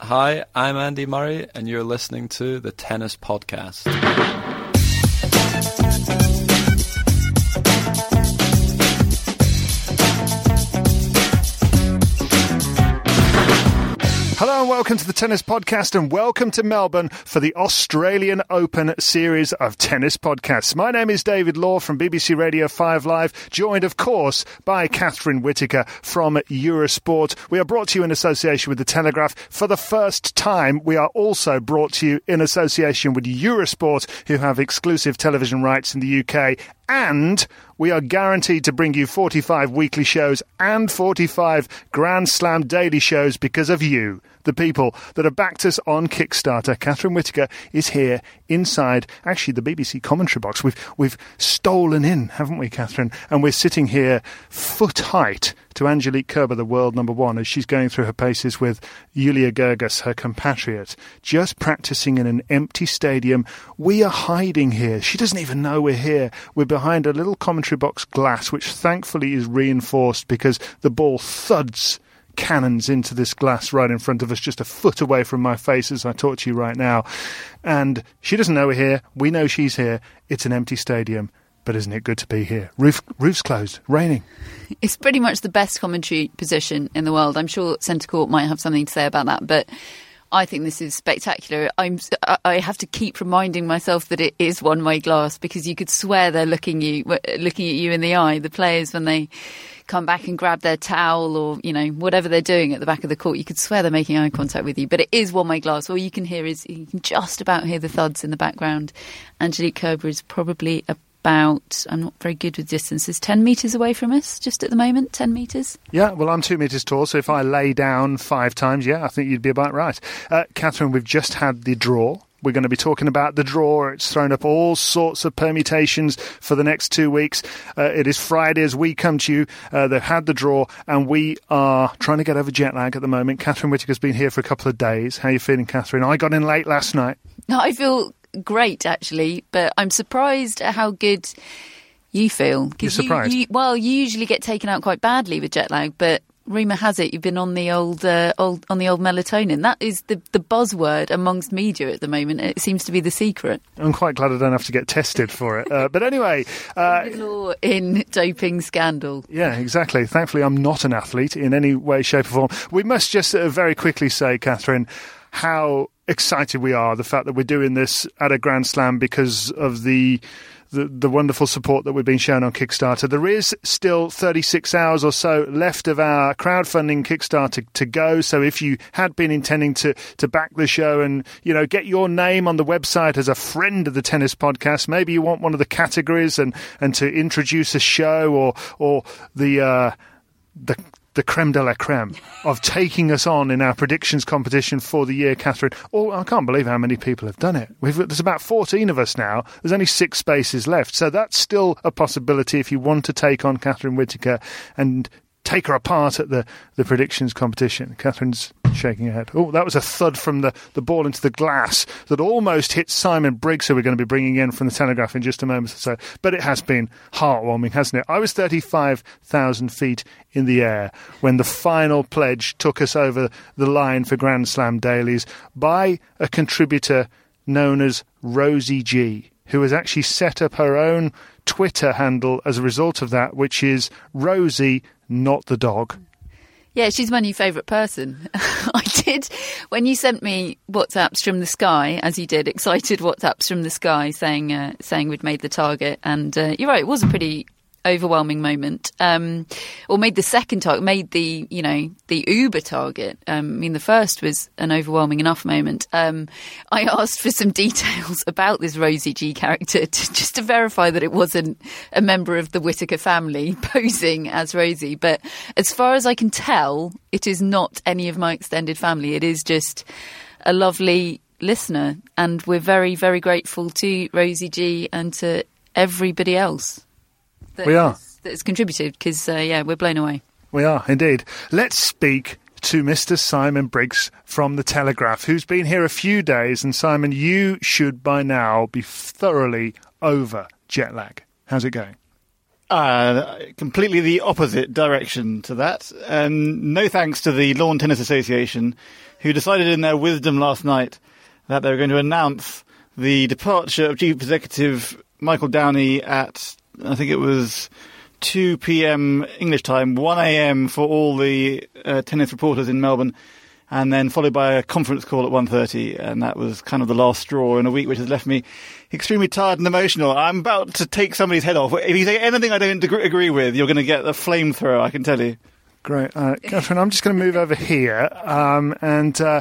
Hi, I'm Andy Murray, and you're listening to the Tennis Podcast. Hello and welcome to the Tennis Podcast and welcome to Melbourne for the Australian Open series of tennis podcasts. My name is David Law from BBC Radio 5 Live, joined of course by Catherine Whitaker from Eurosport. We are brought to you in association with The Telegraph. For the first time, we are also brought to you in association with Eurosport, who have exclusive television rights in the UK and we are guaranteed to bring you 45 weekly shows and 45 Grand Slam daily shows because of you, the people that have backed us on Kickstarter. Catherine Whitaker is here inside, actually, the BBC commentary box. We've, we've stolen in, haven't we, Catherine? And we're sitting here foot height to Angelique Kerber, the world number one, as she's going through her paces with Julia Görges, her compatriot, just practicing in an empty stadium. We are hiding here. She doesn't even know we're here. We're behind a little commentary box glass, which thankfully is reinforced because the ball thuds cannons into this glass right in front of us, just a foot away from my face as I talk to you right now. And she doesn't know we're here. We know she's here. It's an empty stadium. But isn't it good to be here? Roof, roof's closed, raining. It's pretty much the best commentary position in the world. I'm sure Centre Court might have something to say about that, but I think this is spectacular. I'm I have to keep reminding myself that it is one way glass because you could swear they're looking you looking at you in the eye. The players when they come back and grab their towel or you know whatever they're doing at the back of the court, you could swear they're making eye contact with you. But it is one way glass. All you can hear is you can just about hear the thuds in the background. Angelique Kerber is probably a about, I'm not very good with distances, 10 metres away from us, just at the moment, 10 metres. Yeah, well, I'm two metres tall, so if I lay down five times, yeah, I think you'd be about right. Uh, Catherine, we've just had the draw. We're going to be talking about the draw. It's thrown up all sorts of permutations for the next two weeks. Uh, it is Friday as we come to you. Uh, they've had the draw, and we are trying to get over jet lag at the moment. Catherine Whitaker's been here for a couple of days. How are you feeling, Catherine? I got in late last night. I feel great actually, but I'm surprised at how good you feel. You're surprised? You, you, well, you usually get taken out quite badly with jet lag, but rumour has it you've been on the old, uh, old on the old melatonin. That is the the buzzword amongst media at the moment. It seems to be the secret. I'm quite glad I don't have to get tested for it. Uh, but anyway, uh, in doping scandal. Yeah, exactly. Thankfully, I'm not an athlete in any way, shape, or form. We must just uh, very quickly say, Catherine, how excited we are the fact that we're doing this at a Grand Slam because of the the, the wonderful support that we've been shown on Kickstarter. There is still 36 hours or so left of our crowdfunding Kickstarter to go. So if you had been intending to, to back the show and, you know, get your name on the website as a friend of the tennis podcast, maybe you want one of the categories and, and to introduce a show or, or the, uh, the the creme de la creme of taking us on in our predictions competition for the year, Catherine. Oh, I can't believe how many people have done it. We've, there's about 14 of us now. There's only six spaces left. So that's still a possibility if you want to take on Catherine Whitaker and take her apart at the, the predictions competition. Catherine's shaking her head. Oh, that was a thud from the, the ball into the glass that almost hit Simon Briggs, who we're going to be bringing in from the Telegraph in just a moment or so. But it has been heartwarming, hasn't it? I was 35,000 feet in the air when the final pledge took us over the line for Grand Slam dailies by a contributor known as Rosie G, who has actually set up her own Twitter handle as a result of that, which is Rosie, not the dog. Yeah, she's my new favourite person. I did when you sent me WhatsApps from the sky, as you did, excited WhatsApps from the sky saying uh, saying we'd made the target, and uh, you're right, it was a pretty overwhelming moment, um, or made the second target, made the you know the Uber target. Um, I mean, the first was an overwhelming enough moment. Um, I asked for some details about this Rosie G character to, just to verify that it wasn't a member of the Whitaker family posing as Rosie. But as far as I can tell, it is not any of my extended family. It is just a lovely listener, and we're very very grateful to Rosie G and to everybody else that We are. has- that has contributed because uh, yeah, we're blown away. We are indeed. Let's speak to Mr. Simon Briggs from the Telegraph, who's been here a few days. And Simon, you should by now be thoroughly over jet lag. How's it going? Uh, completely the opposite direction to that. And no thanks to the Lawn Tennis Association, who decided in their wisdom last night that they were going to announce the departure of Chief Executive Michael Downey at, I think it was 2 p.m. English time, 1 a.m. for all the uh, tennis reporters in Melbourne. And then followed by a conference call at 1.30, and that was kind of the last straw in a week which has left me extremely tired and emotional. I'm about to take somebody's head off. If you say anything I don't agree with, you're going to get a flamethrower, I can tell you. Great. Uh, Catherine, I'm just going to move over here. Um, and uh,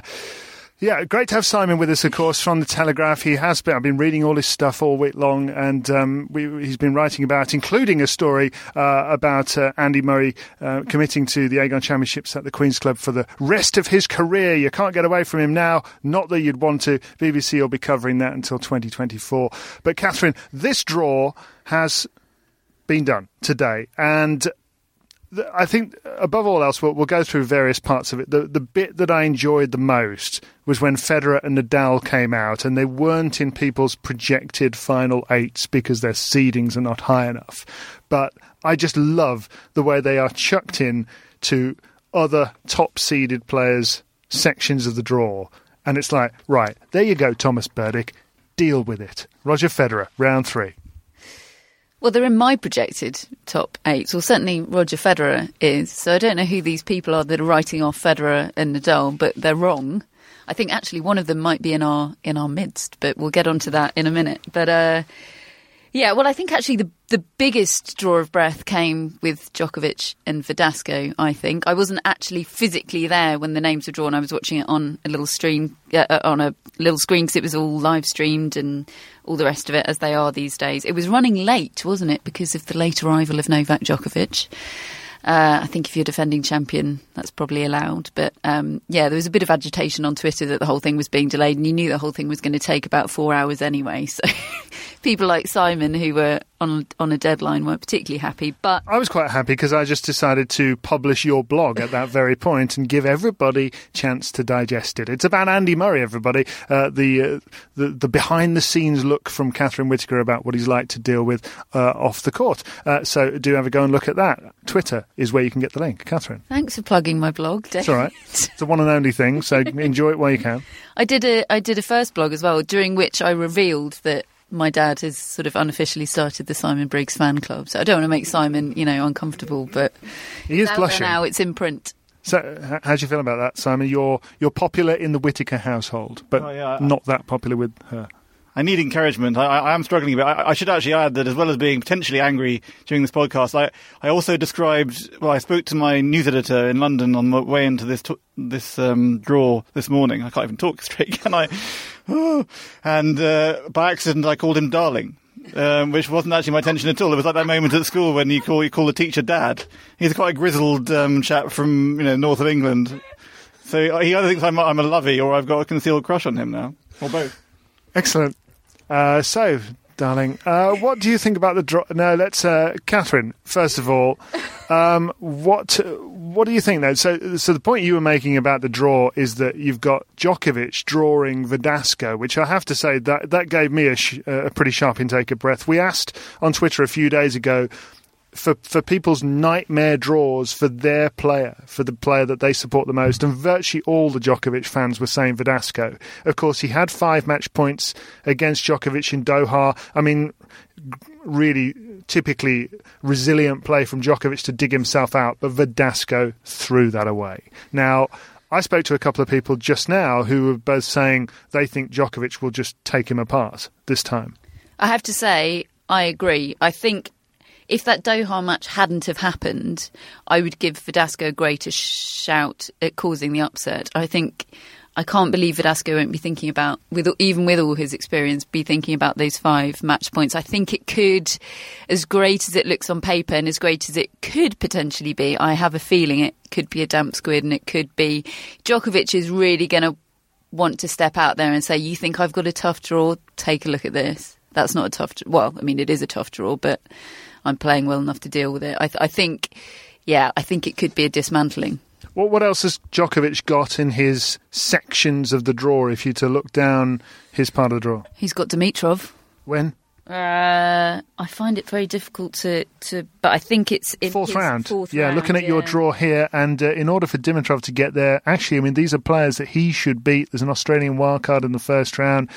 yeah, great to have Simon with us, of course, from the Telegraph. He has been, I've been reading all his stuff all week long, and um, we, he's been writing about, including a story uh, about uh, Andy Murray uh, committing to the Aegon Championships at the Queen's Club for the rest of his career. You can't get away from him now. Not that you'd want to. BBC will be covering that until 2024. But, Catherine, this draw has been done today, and I think above all else, we'll, we'll go through various parts of it. The the bit that I enjoyed the most was when Federer and Nadal came out, and they weren't in people's projected final eights because their seedings are not high enough. But I just love the way they are chucked in to other top seeded players' sections of the draw, and it's like, right there you go, Tomas Berdych, deal with it. Roger Federer, round three. Well, they're in my projected top eight. Well, certainly Roger Federer is. So I don't know who these people are that are writing off Federer and Nadal, but they're wrong. I think actually one of them might be in our in our midst, but we'll get onto that in a minute. But uh, yeah, well, I think actually the the biggest draw of breath came with Djokovic and Verdasco. I think I wasn't actually physically there when the names were drawn. I was watching it on a little stream uh, on a little screen because it was all live streamed and all the rest of it as they are these days. It was running late, wasn't it, because of the late arrival of Novak Djokovic. Uh, I think if you're defending champion, that's probably allowed. But um, yeah, there was a bit of agitation on Twitter that the whole thing was being delayed, and you knew the whole thing was going to take about four hours anyway. So people like Simon, who were on on a deadline, weren't particularly happy. But I was quite happy because I just decided to publish your blog at that very point and give everybody chance to digest it. It's about Andy Murray, everybody. Uh, the, uh, the the behind the scenes look from Catherine Whitaker about what he's like to deal with uh, off the court. Uh, so do have a go and look at that. Twitter is where you can get the link. Catherine, thanks for plugging my blog. Dave. it's all right. It's the one and only thing. So enjoy it while you can. I did a I did a first blog as well, during which I revealed that my dad has sort of unofficially started the Simon Briggs fan club. So I don't want to make Simon, you know, uncomfortable, but He is it's blushing. now. It's in print. So how do you feel about that, Simon? You're you're popular in the Whitaker household, but Oh, yeah. not that popular with her. I need encouragement. I, I I am struggling a bit. I, I should actually add that as well as being potentially angry during this podcast, I, I also described. Well, I spoke to my news editor in London on the way into this t- this um, draw this morning. I can't even talk straight, can I? and uh, by accident, I called him darling. Um, which wasn't actually my intention at all. It was like that moment at school when you call you call the teacher dad. He's quite a grizzled um, chap from you know north of England, so he either thinks I'm, I'm a lovey or I've got a concealed crush on him now, or both. Excellent. Uh, so, darling, uh, what do you think about the draw? No, let's, uh, Catherine. First of all, um, what what do you think? Though, so so the point you were making about the draw is that you've got Djokovic drawing Verdasco, which I have to say that that gave me a, sh- a pretty sharp intake of breath. We asked on Twitter a few days ago for for people's nightmare draws for their player, for the player that they support the most, and virtually all the Djokovic fans were saying Verdasco. Of course, he had five match points against Djokovic in Doha. I mean, really typically resilient play from Djokovic to dig himself out, but Verdasco threw that away. Now, I spoke to a couple of people just now who were both saying they think Djokovic will just take him apart this time. I have to say, I agree. I think if that Doha match hadn't have happened, I would give Verdasco a greater shout at causing the upset. I think I can't believe Verdasco won't be thinking about, with even with all his experience, be thinking about those five match points. I think it could, as great as it looks on paper and as great as it could potentially be, I have a feeling it could be a damp squid and it could be Djokovic is really going to want to step out there and say, "You think I've got a tough draw? Take a look at this." That's not a tough. Well, I mean, it is a tough draw, but I'm playing well enough to deal with it. I, th- I think, yeah, I think it could be a dismantling. What what else has Djokovic got in his sections of the draw? If you to look down his part of the draw, He's got Dimitrov. when Uh, I find it very difficult to, to but I think it's in fourth round. Fourth yeah, round, looking at your draw here, and uh, in order for Dimitrov to get there, actually, I mean, these are players that he should beat. There's an Australian wildcard in the first round.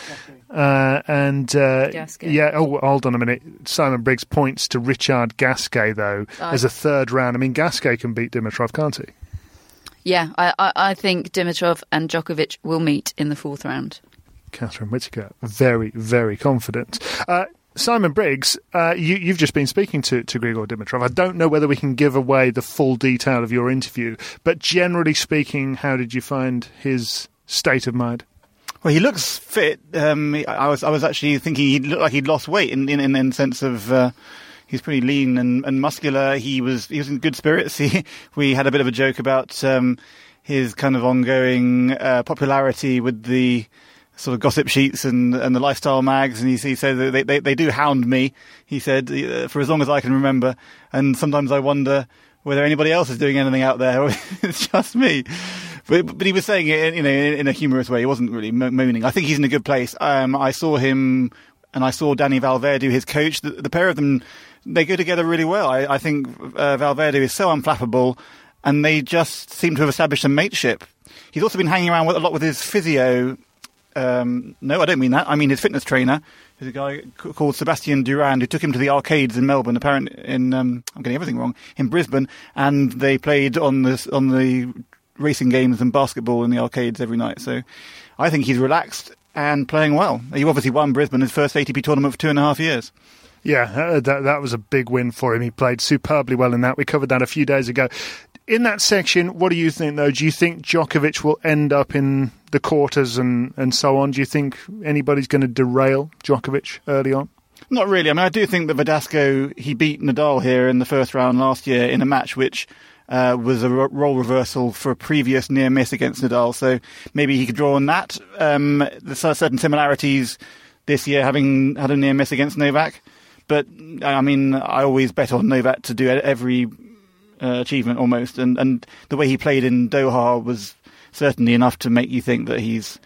Uh, and uh, yeah, oh, hold on a minute. Simon Briggs points to Richard Gasquet though as a third round. I mean, Gasquet can beat Dimitrov, can't he? Yeah, I, I, I think Dimitrov and Djokovic will meet in the fourth round. Catherine Whitaker, very, very confident. Uh, Simon Briggs, uh, you, you've just been speaking to, to Grigor Dimitrov. I don't know whether we can give away the full detail of your interview, but generally speaking, how did you find his state of mind? Well, he looks fit. Um, I was I was actually thinking he looked like he'd lost weight in in, in, in sense of. Uh, He's pretty lean and, and muscular. He was he was in good spirits. He, we had a bit of a joke about um, his kind of ongoing uh, popularity with the sort of gossip sheets and, and the lifestyle mags. And he, he said they, they, they do hound me. He said uh, for as long as I can remember. And sometimes I wonder whether anybody else is doing anything out there or it's just me. But, but he was saying it, you know, in, a humorous way. He wasn't really moaning. I think he's in a good place. Um, I saw him, and I saw Danny Vallverdu, his coach. The, the pair of them, they go together really well. I, I think uh, Vallverdu is so unflappable, and they just seem to have established a mateship. He's also been hanging around with, a lot with his physio. Um, no, I don't mean that. I mean his fitness trainer, who's a guy called Sebastian Durand, who took him to the arcades in Melbourne. Apparently, in um, I'm getting everything wrong. In Brisbane, and they played on the on the racing games and basketball in the arcades every night. So, I think he's relaxed and playing well. He obviously won Brisbane, his first ATP tournament for two and a half years. Yeah, uh, that that was a big win for him. He played superbly well in that. We covered that a few days ago. In that section, what do you think though? Do you think Djokovic will end up in the quarters and, and so on? Do you think anybody's going to derail Djokovic early on? Not really. I mean, I do think that Verdasco he beat Nadal here in the first round last year in a match which uh, was a ro- role reversal for a previous near miss against Nadal. So maybe he could draw on that. Um, there's certain similarities this year, having had a near miss against Novak. But I mean, I always bet on Novak to do every uh, achievement almost, and and the way he played in Doha was certainly enough to make you think that he's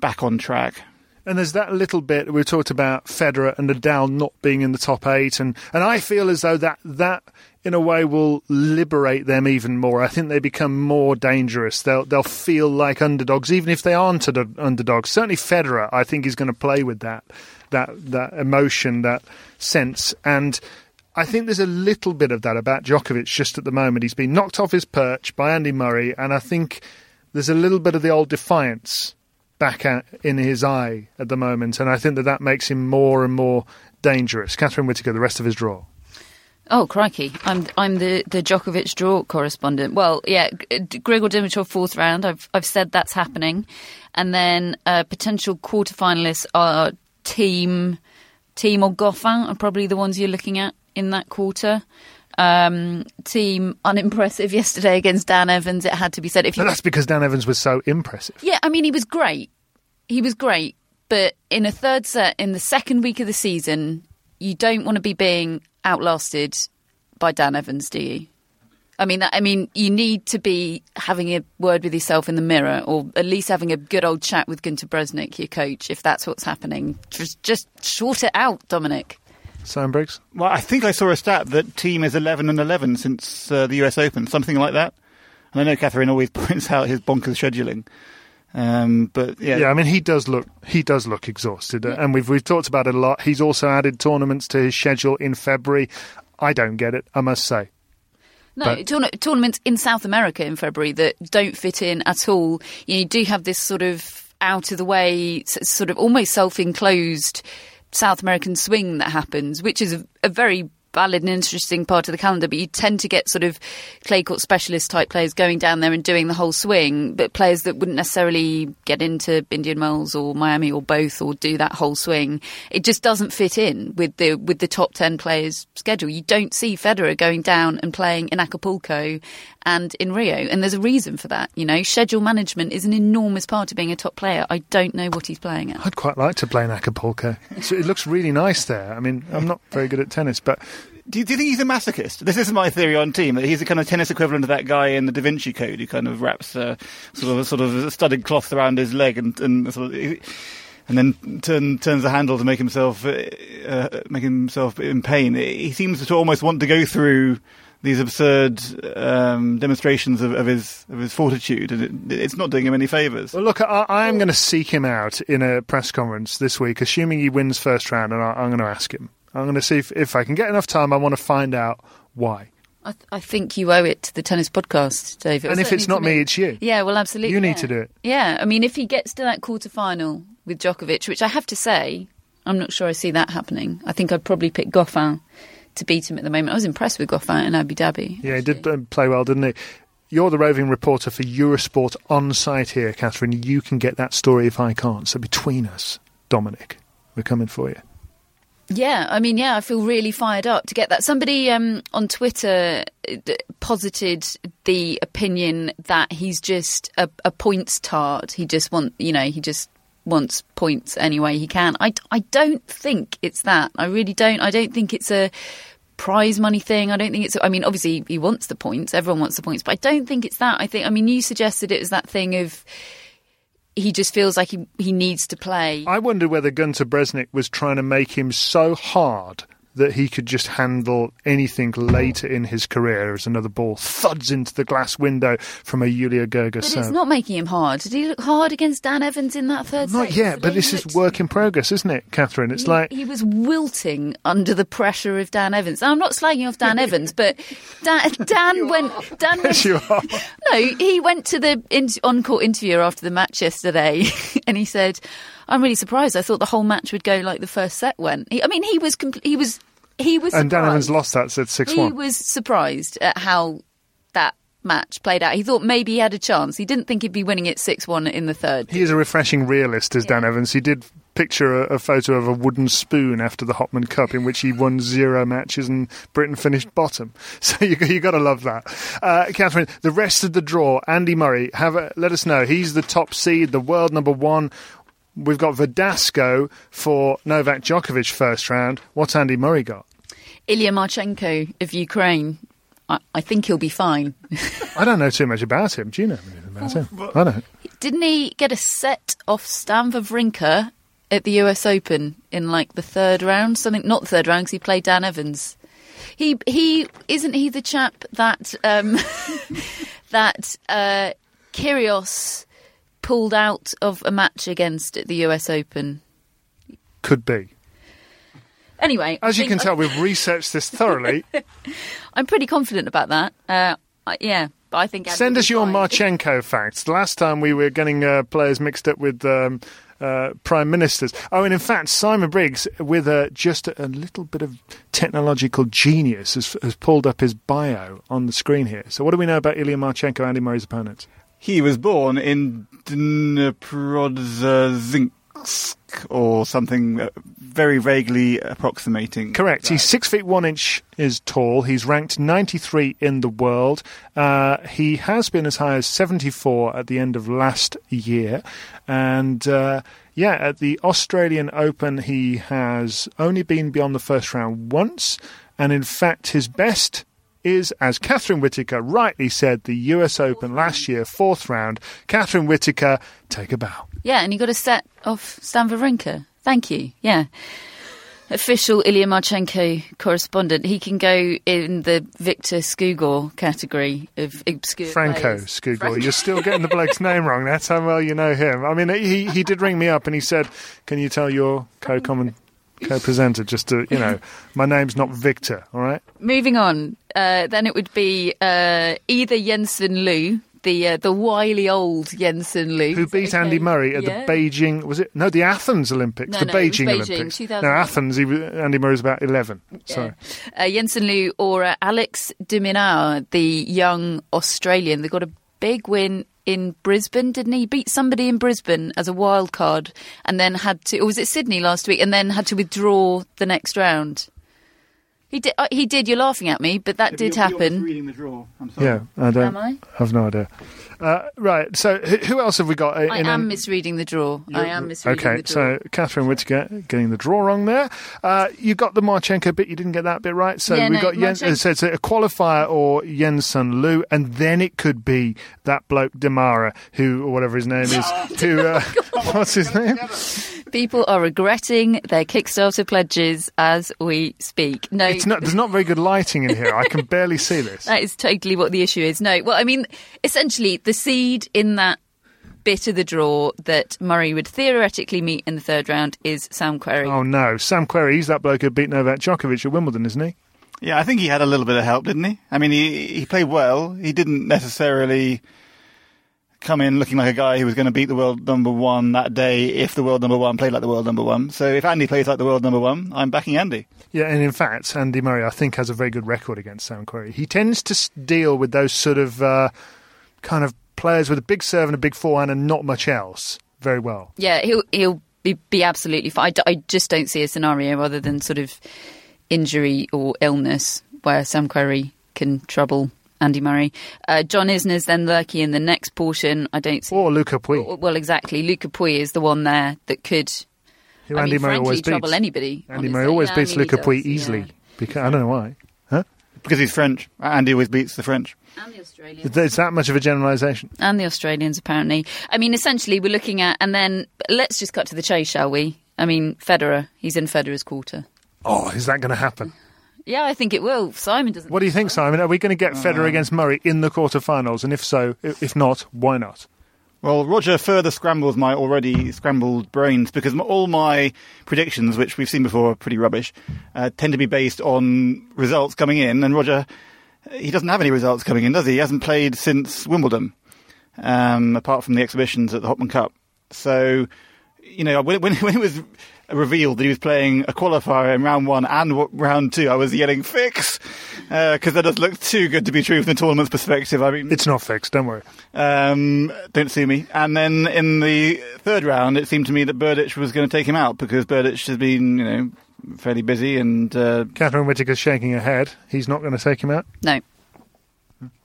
back on track. And there's that little bit we talked about Federer and Nadal not being in the top eight, and, and I feel as though that that in a way will liberate them even more. I think they become more dangerous. They'll they'll feel like underdogs, even if they aren't under- underdogs. Certainly Federer, I think, is going to play with that that that emotion, that sense, and. I think there's a little bit of that about Djokovic just at the moment. He's been knocked off his perch by Andy Murray, and I think there's a little bit of the old defiance back at, in his eye at the moment, and I think that that makes him more and more dangerous. Catherine Whitaker, the rest of his draw. Oh crikey! I'm I'm the, the Djokovic draw correspondent. Well, yeah, G- Grigor Dimitrov fourth round. I've I've said that's happening, and then uh, potential quarterfinalists are Thiem Thiem or Goffin are probably the ones you're looking at in that quarter. Um, Thiem unimpressive yesterday against Dan Evans. It had to be said. If you But that's because Dan Evans was so impressive. yeah, I mean, he was great. He was great. But in a third set, in the second week of the season, you don't want to be being outlasted by Dan Evans, do you? I mean, I mean, you need to be having a word with yourself in the mirror, or at least having a good old chat with Gunter Bresnik, your coach, if that's what's happening. Just, just sort it out, Dominic. Sam Briggs? Well, I think I saw a stat that Thiem is 11 and 11 since uh, the US Open, something like that. And I know Catherine always points out his bonkers scheduling. Um, but yeah, Yeah, I mean he does look he does look exhausted, uh, and we've we've talked about it a lot. He's also added tournaments to his schedule in February. I don't get it, I must say. No, tourna- tournaments in South America in February that don't fit in at all. You, know, you do have this sort of out of the way, sort of almost self enclosed South American swing that happens, which is a, a very valid and interesting part of the calendar. But you tend to get sort of clay court specialist type players going down there and doing the whole swing, but players that wouldn't necessarily get into Indian Wells or Miami or both or do that whole swing. It just doesn't fit in with the with the top ten players' schedule. You don't see Federer going down and playing in Acapulco and in Rio, and there's a reason for that. You know, schedule management is an enormous part of being a top player. I don't know what he's playing at. I'd quite like to play in Acapulco. So it looks really nice there. I mean, I'm not very good at tennis, but Do you, do you think he's a masochist? This is my theory on Thiem that he's a kind of tennis equivalent of that guy in the Da Vinci Code who kind of wraps uh, sort of a sort of studded cloth around his leg and and sort of. And then turn, turns the handle to make himself uh, uh, make himself in pain. He seems to almost want to go through these absurd um, demonstrations of, of his of his fortitude, and it, it's not doing him any favors. Well, look, I, I am going to seek him out in a press conference this week, assuming he wins first round, and I, I'm going to ask him. I'm going to see if, if I can get enough time. I want to find out why. I, th- I think you owe it to the tennis podcast, David. And if it's not me, it's you. Yeah, well, absolutely. You need yeah. to do it. Yeah, I mean, if he gets to that quarter final with Djokovic, which I have to say, I'm not sure I see that happening. I think I'd probably pick Goffin to beat him at the moment. I was impressed with Goffin in Abu Dhabi. Yeah, he did play well, didn't he? You're the roving reporter for Eurosport on site here, Catherine. You can get that story if I can't. So between us, Dominic, we're coming for you. Yeah, I mean, yeah, I feel really fired up to get that. Somebody um, on Twitter uh, posited the opinion that he's just a, a points tart. He just want, you know, he just wants points any way he can. I, I don't think it's that. I really don't. I don't think it's a prize money thing. I don't think it's. I mean, obviously he wants the points. Everyone wants the points, but I don't think it's that. I think. I mean, you suggested it was that thing of he just feels like he he needs to play. I wonder whether Gunter Bresnik was trying to make him so hard that he could just handle anything later in his career as another ball thuds into the glass window from a Julia Görges But serve. it's not making him hard. Did he look hard against Dan Evans in that third Not set? yet, but this is work in progress, isn't it, Catherine? It's he, like he was wilting under the pressure of Dan Evans. Now, I'm not slagging off Dan Evans, but Dan, Dan went. Dan Yes, you are. No, he went to the in, on-court interviewer after the match yesterday, and he said, "I'm really surprised. I thought the whole match would go like the first set went." He, I mean, he was compl- he was he was and Dan. Evans lost that set six He was surprised at how that match played out. He thought maybe he had a chance. He didn't think he'd be winning it six one in the third. He is a refreshing realist, as Dan Evans. He did picture a, a photo of a wooden spoon after the Hopman Cup, in which he won zero matches and Britain finished bottom. So you you got to love that. Uh, Catherine, the rest of the draw, Andy Murray, have a, let us know. He's the top seed, the world number one. We've got Verdasco for Novak Djokovic first round. What's Andy Murray got? Ilya Marchenko of Ukraine. I, I think he'll be fine. I don't know too much about him. Do you know anything about him? I don't. Didn't he get a set off Stan Wawrinka at the US Open in like the third round? Something not the third round because he played Dan Evans. He he isn't he the chap that um, that uh, Kyrgios pulled out of a match against at the US Open. Could be. Anyway, As you can tell, we've researched this thoroughly. I'm pretty confident about that. Uh, I, yeah, but I think Andy Send us your fine. Marchenko facts. Last time we were getting uh, players mixed up with um, uh, prime ministers. Oh, and in fact, Simon Briggs, with uh, just a, a little bit of technological genius, has, has pulled up his bio on the screen here. So, what do we know about Ilya Marchenko, Andy Murray's opponent? He was born in Dniprodzinsk or something uh, very vaguely approximating. Correct. that. He's six feet one inch is tall. He's ranked 93 in the world. Uh, he has been as high as 74 at the end of last year, and uh, yeah, at the Australian Open, he has only been beyond the first round once, and in fact, his best. Is, as Catherine Whitaker rightly said, the US Open last year, fourth round. Catherine Whitaker, take a bow. Yeah, and you got a set off Stan Wawrinka. Thank you. Yeah. official Ilya Marchenko correspondent. He can go in the Victor Skugor category of obscure Franco players. Skugor. Franco. You're still getting the bloke's name wrong. That's how well you know him. I mean, he, he did ring me up and he said, Can you tell your co common co presenter just to, you know, my name's not Victor, all right? Moving on, uh, then it would be uh, either Yen-Hsun Lu the uh, the wily old Yen-Hsun Lu, Who beat Andy Murray at Yeah. the Beijing, was it? No, the Athens Olympics. No, the no, Beijing, Beijing, Olympics. 2000. No, Athens, he, was- Andy Murray was about 11. Sorry. uh, Yen-Hsun Lu or uh, Alex de Minaur, the young Australian. They got a big win in Brisbane, didn't he? He beat somebody in Brisbane as a wild card and then had to, or was it Sydney last week, and then had to withdraw the next round. He did. Uh, he did. You're laughing at me, but that did happen. reading the draw. I'm sorry. Yeah, I don't. Am I? have no idea. Uh, right, so who who else have we got? uh, I am an- misreading the draw. I am misreading Okay, the draw. Okay. So Catherine Whitaker getting the draw wrong there. Uh, you got the Marchenko bit, you didn't get that bit right. So Yeah, we no, got Jens, Marchenko- so it's a qualifier or Yen-Hsun Lu, and then it could be that bloke Demara, who or whatever his name is. who uh, what's his name? People are regretting their Kickstarter pledges as we speak. No, It's not. There's not very good lighting in here. I can barely see this. That is totally what the issue is. No, well, I mean, essentially, the seed in that bit of the draw that Murray would theoretically meet in the third round is Sam Querrey. Oh no, Sam Querrey, he's that bloke who beat Novak Djokovic at Wimbledon, isn't he? Yeah, I think he had a little bit of help, didn't he? I mean, he he played well. He didn't necessarily come in looking like a guy who was going to beat the world number one that day if the world number one played like the world number one. So if Andy plays like the world number one, I'm backing Andy. Yeah, and in fact, Andy Murray, I think, has a very good record against Sam Querrey. He tends to deal with those sort of uh, kind of players with a big serve and a big forehand and not much else very well. Yeah, he'll he'll be, be absolutely fine. I, d- I just don't see a scenario other than sort of injury or illness where Sam Querrey can trouble Andy Murray. Uh, John Isner's then lurking in the next portion. I don't see. Or Lucas Pouille, Well, exactly. Lucas Pouille is the one there that could who I Andy mean, Murray frankly, always trouble beats. anybody. Andy honestly. Murray always Yeah, I beats mean, Lucas Pouille easily. yeah. Because I don't know why. Huh? Because he's French. Andy always beats the French. And the Australians. It's that much of a generalisation. and the Australians, apparently. I mean, essentially, we're looking at, and then let's just cut to the chase, shall we? I mean, Federer, he's in Federer's quarter. Oh, is that going to happen? Yeah, I think it will. Simon doesn't. What do you think, Simon? Are we going to get Federer against Murray in the quarterfinals? And if so, if not, why not? Well, Roger further scrambles my already scrambled brains because all my predictions, which we've seen before, are pretty rubbish, uh, tend to be based on results coming in. And Roger, he doesn't have any results coming in, does he? He hasn't played since Wimbledon, um, apart from the exhibitions at the Hopman Cup. So, you know, when, when, when it was revealed that he was playing a qualifier in round one and w- round two, I was yelling, fix! Because that does look too good to be true from the tournament's perspective. I mean, It's not fixed, don't worry. um, don't sue me. And then in the third round, it seemed to me that Berdych was going to take him out because Berdych has been, you know, fairly busy and uh, Catherine Whitaker's shaking her head. He's not going to take him out. No.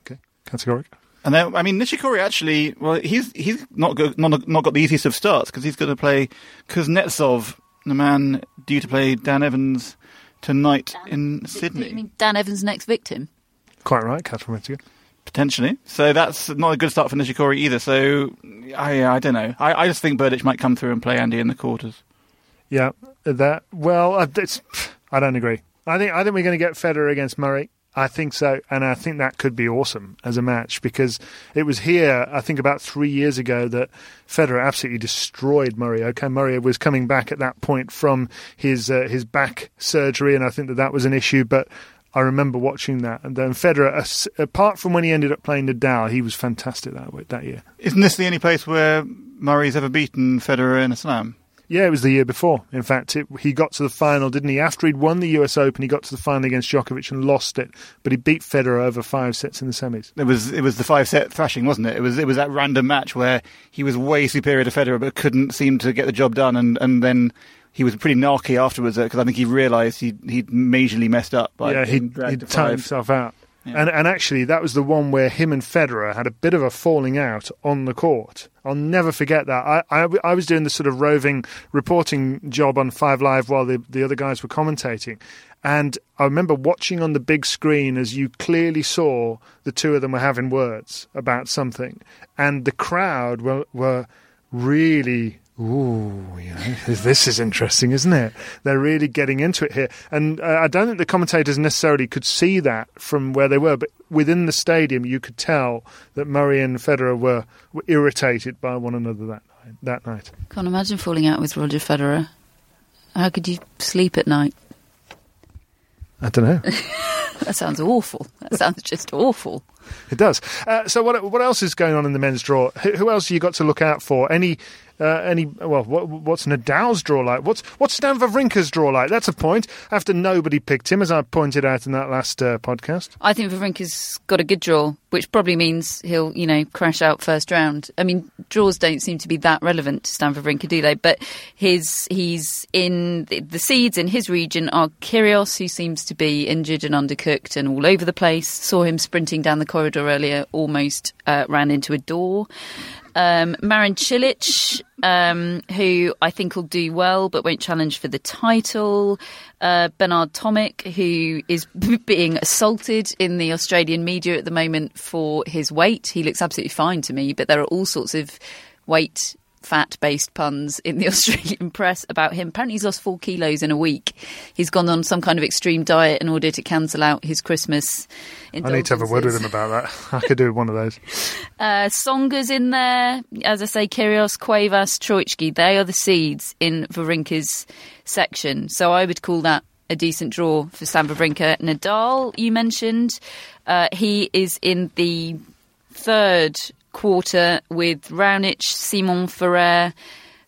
Okay, categoric. and then I mean Nishikori actually, well, he's he's not go, not not got the easiest of starts because he's going to play Kuznetsov, the man due to play Dan Evans tonight in Sydney. You Sydney mean Dan Evans' next victim? Quite right, Catherine Whitaker. potentially. So that's not a good start for Nishikori either. So I I don't know. I, I just think Berdych might come through and play Andy in the quarters. Yeah, that. Well, uh, it's, I don't agree. I think I think we're going to get Federer against Murray. I think so, and I think that could be awesome as a match because it was here. I think about three years ago that Federer absolutely destroyed Murray. Okay, Murray was coming back at that point from his uh, his back surgery, and I think that that was an issue. But I remember watching that, and then Federer, apart from when he ended up playing Nadal, he was fantastic that that year. Isn't this the only place where Murray's ever beaten Federer in a slam? Yeah, it was the year before. In fact, it, he got to the final, didn't he? After he'd won the US Open, he got to the final against Djokovic and lost it, but he beat Federer over five sets in the semis. It was it was the five set thrashing, wasn't it? It was it was that random match where he was way superior to Federer, but couldn't seem to get the job done, and, and then he was pretty narky afterwards uh, because I think he realised he he'd majorly messed up by yeah, he'd, dragged he'd timed himself out. Yeah. And, and actually, that was the one where him and Federer had a bit of a falling out on the court. I'll never forget that. I, I, I was doing the sort of roving reporting job on Five Live while the, the other guys were commentating. And I remember watching on the big screen as you clearly saw the two of them were having words about something. And the crowd were, were really Ooh, know, this is interesting, isn't it? They're really getting into it here. And uh, I don't think the commentators necessarily could see that from where they were, but within the stadium, you could tell that Murray and Federer were, were irritated by one another that night. That night. Can't imagine falling out with Roger Federer. How could you sleep at night? I don't know. That sounds awful. That sounds just awful. It does. Uh, so, what what else is going on in the men's draw? Who, who else have you got to look out for? Any uh, any well, what, what's Nadal's draw like? What's what's Stan Wawrinka's draw like? That's a point. After nobody picked him, as I pointed out in that last uh, podcast. I think Wawrinka's got a good draw, which probably means he'll, you know, crash out first round. I mean, draws don't seem to be that relevant to Stan Wawrinka, do they? But his he's in the, seeds in his region are Kyrgios, who seems to be injured and undercooked and all over the place. Saw him sprinting down the corridor earlier, almost uh, ran into a door. Um, Marin Cilic, um, who I think will do well but won't challenge for the title. Uh, Bernard Tomic, who is being assaulted in the Australian media at the moment for his weight. He looks absolutely fine to me, but there are all sorts of weight fat based puns in the Australian press about him. Apparently, he's lost four kilos in a week. He's gone on some kind of extreme diet in order to cancel out his Christmas. I need to have a word with him about that. I could do one of those. Uh, Tsonga's in there. As I say, Kyrgios, Cuevas, Troicki. They are the seeds in Wawrinka's section. So I would call that a decent draw for Stan Wawrinka. Nadal, you mentioned. Uh, he is in the third quarter with Raonic, Simon Ferrer,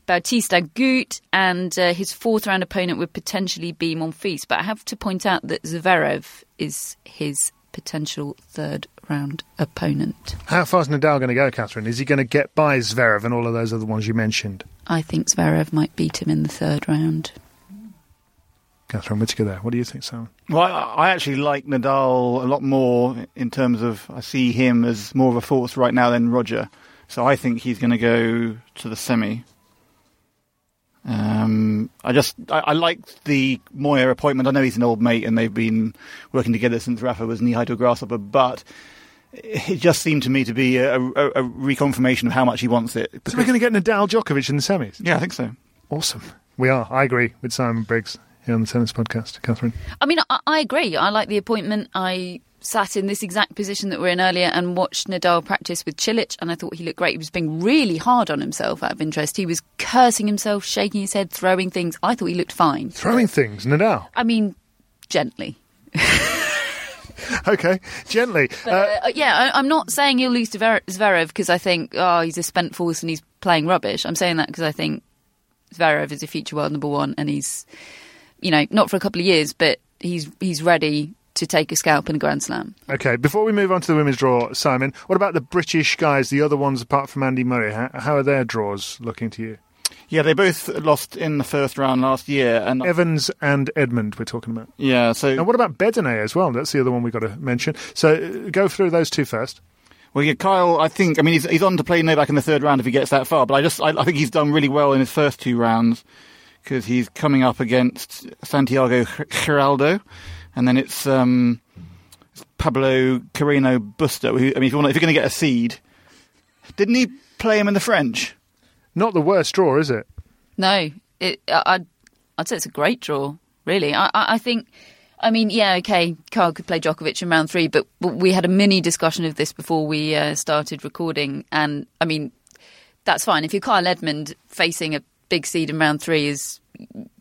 Bautista Agut, and uh, his fourth round opponent would potentially be Monfils. But I have to point out that Zverev is his potential third round opponent. How far is Nadal going to go, Catherine? Is he going to get by Zverev and all of those other ones you mentioned? I think Zverev might beat him in the third round. Catherine Whitaker there. What do you think, Simon? Well, I, actually like Nadal a lot more in terms of I see him as more of a force right now than Roger. So I think he's going to go to the semi. Um, I just I, I like the Moya appointment. I know he's an old mate and they've been working together since Rafa was knee high to a grasshopper, but it just seemed to me to be a, a, a reconfirmation of how much he wants it. So we're going to get Nadal Djokovic in the semis? Yeah, I think so. Awesome. We are. I agree with Simon Briggs here on the Tennis Podcast. Catherine? I mean, I, I agree. I like the appointment. I sat in this exact position that we're in earlier and watched Nadal practice with Cilic, and I thought he looked great. He was being really hard on himself out of interest. He was cursing himself, shaking his head, throwing things. I thought he looked fine. Throwing things, Nadal? I mean, gently. okay, gently. But, uh, yeah, I, am not saying he'll lose to Zverev because I think, oh, he's a spent force and he's playing rubbish. I'm saying that because I think Zverev is a future world number one and he's, you know, not for a couple of years, but he's he's ready to take a scalp in a Grand Slam. Okay, before we move on to the women's draw, Simon, what about the British guys, the other ones apart from Andy Murray? How, how are their draws looking to you? Yeah, they both lost in the first round last year. And Evans and Edmund, we're talking about. Yeah, so. And what about Bedene as well? That's the other one we've got to mention. So uh, go through those two first. Well, yeah, Kyle, I think, I mean, he's, he's on to play Novak in the third round if he gets that far, but I just, I, I think he's done really well in his first two rounds because he's coming up against Santiago Giraldo, and then it's um, Pablo Carreno Busta. Who, I mean, if, you want, if you're going to get a seed, didn't he play him in the French? Not the worst draw, is it? No, it, I'd, I'd say it's a great draw. Really, I, I think. I mean, yeah, okay, Kyle could play Djokovic in round three, but, but we had a mini discussion of this before we uh, started recording, and I mean, that's fine. If you're Kyle Edmund facing a big seed in round three, is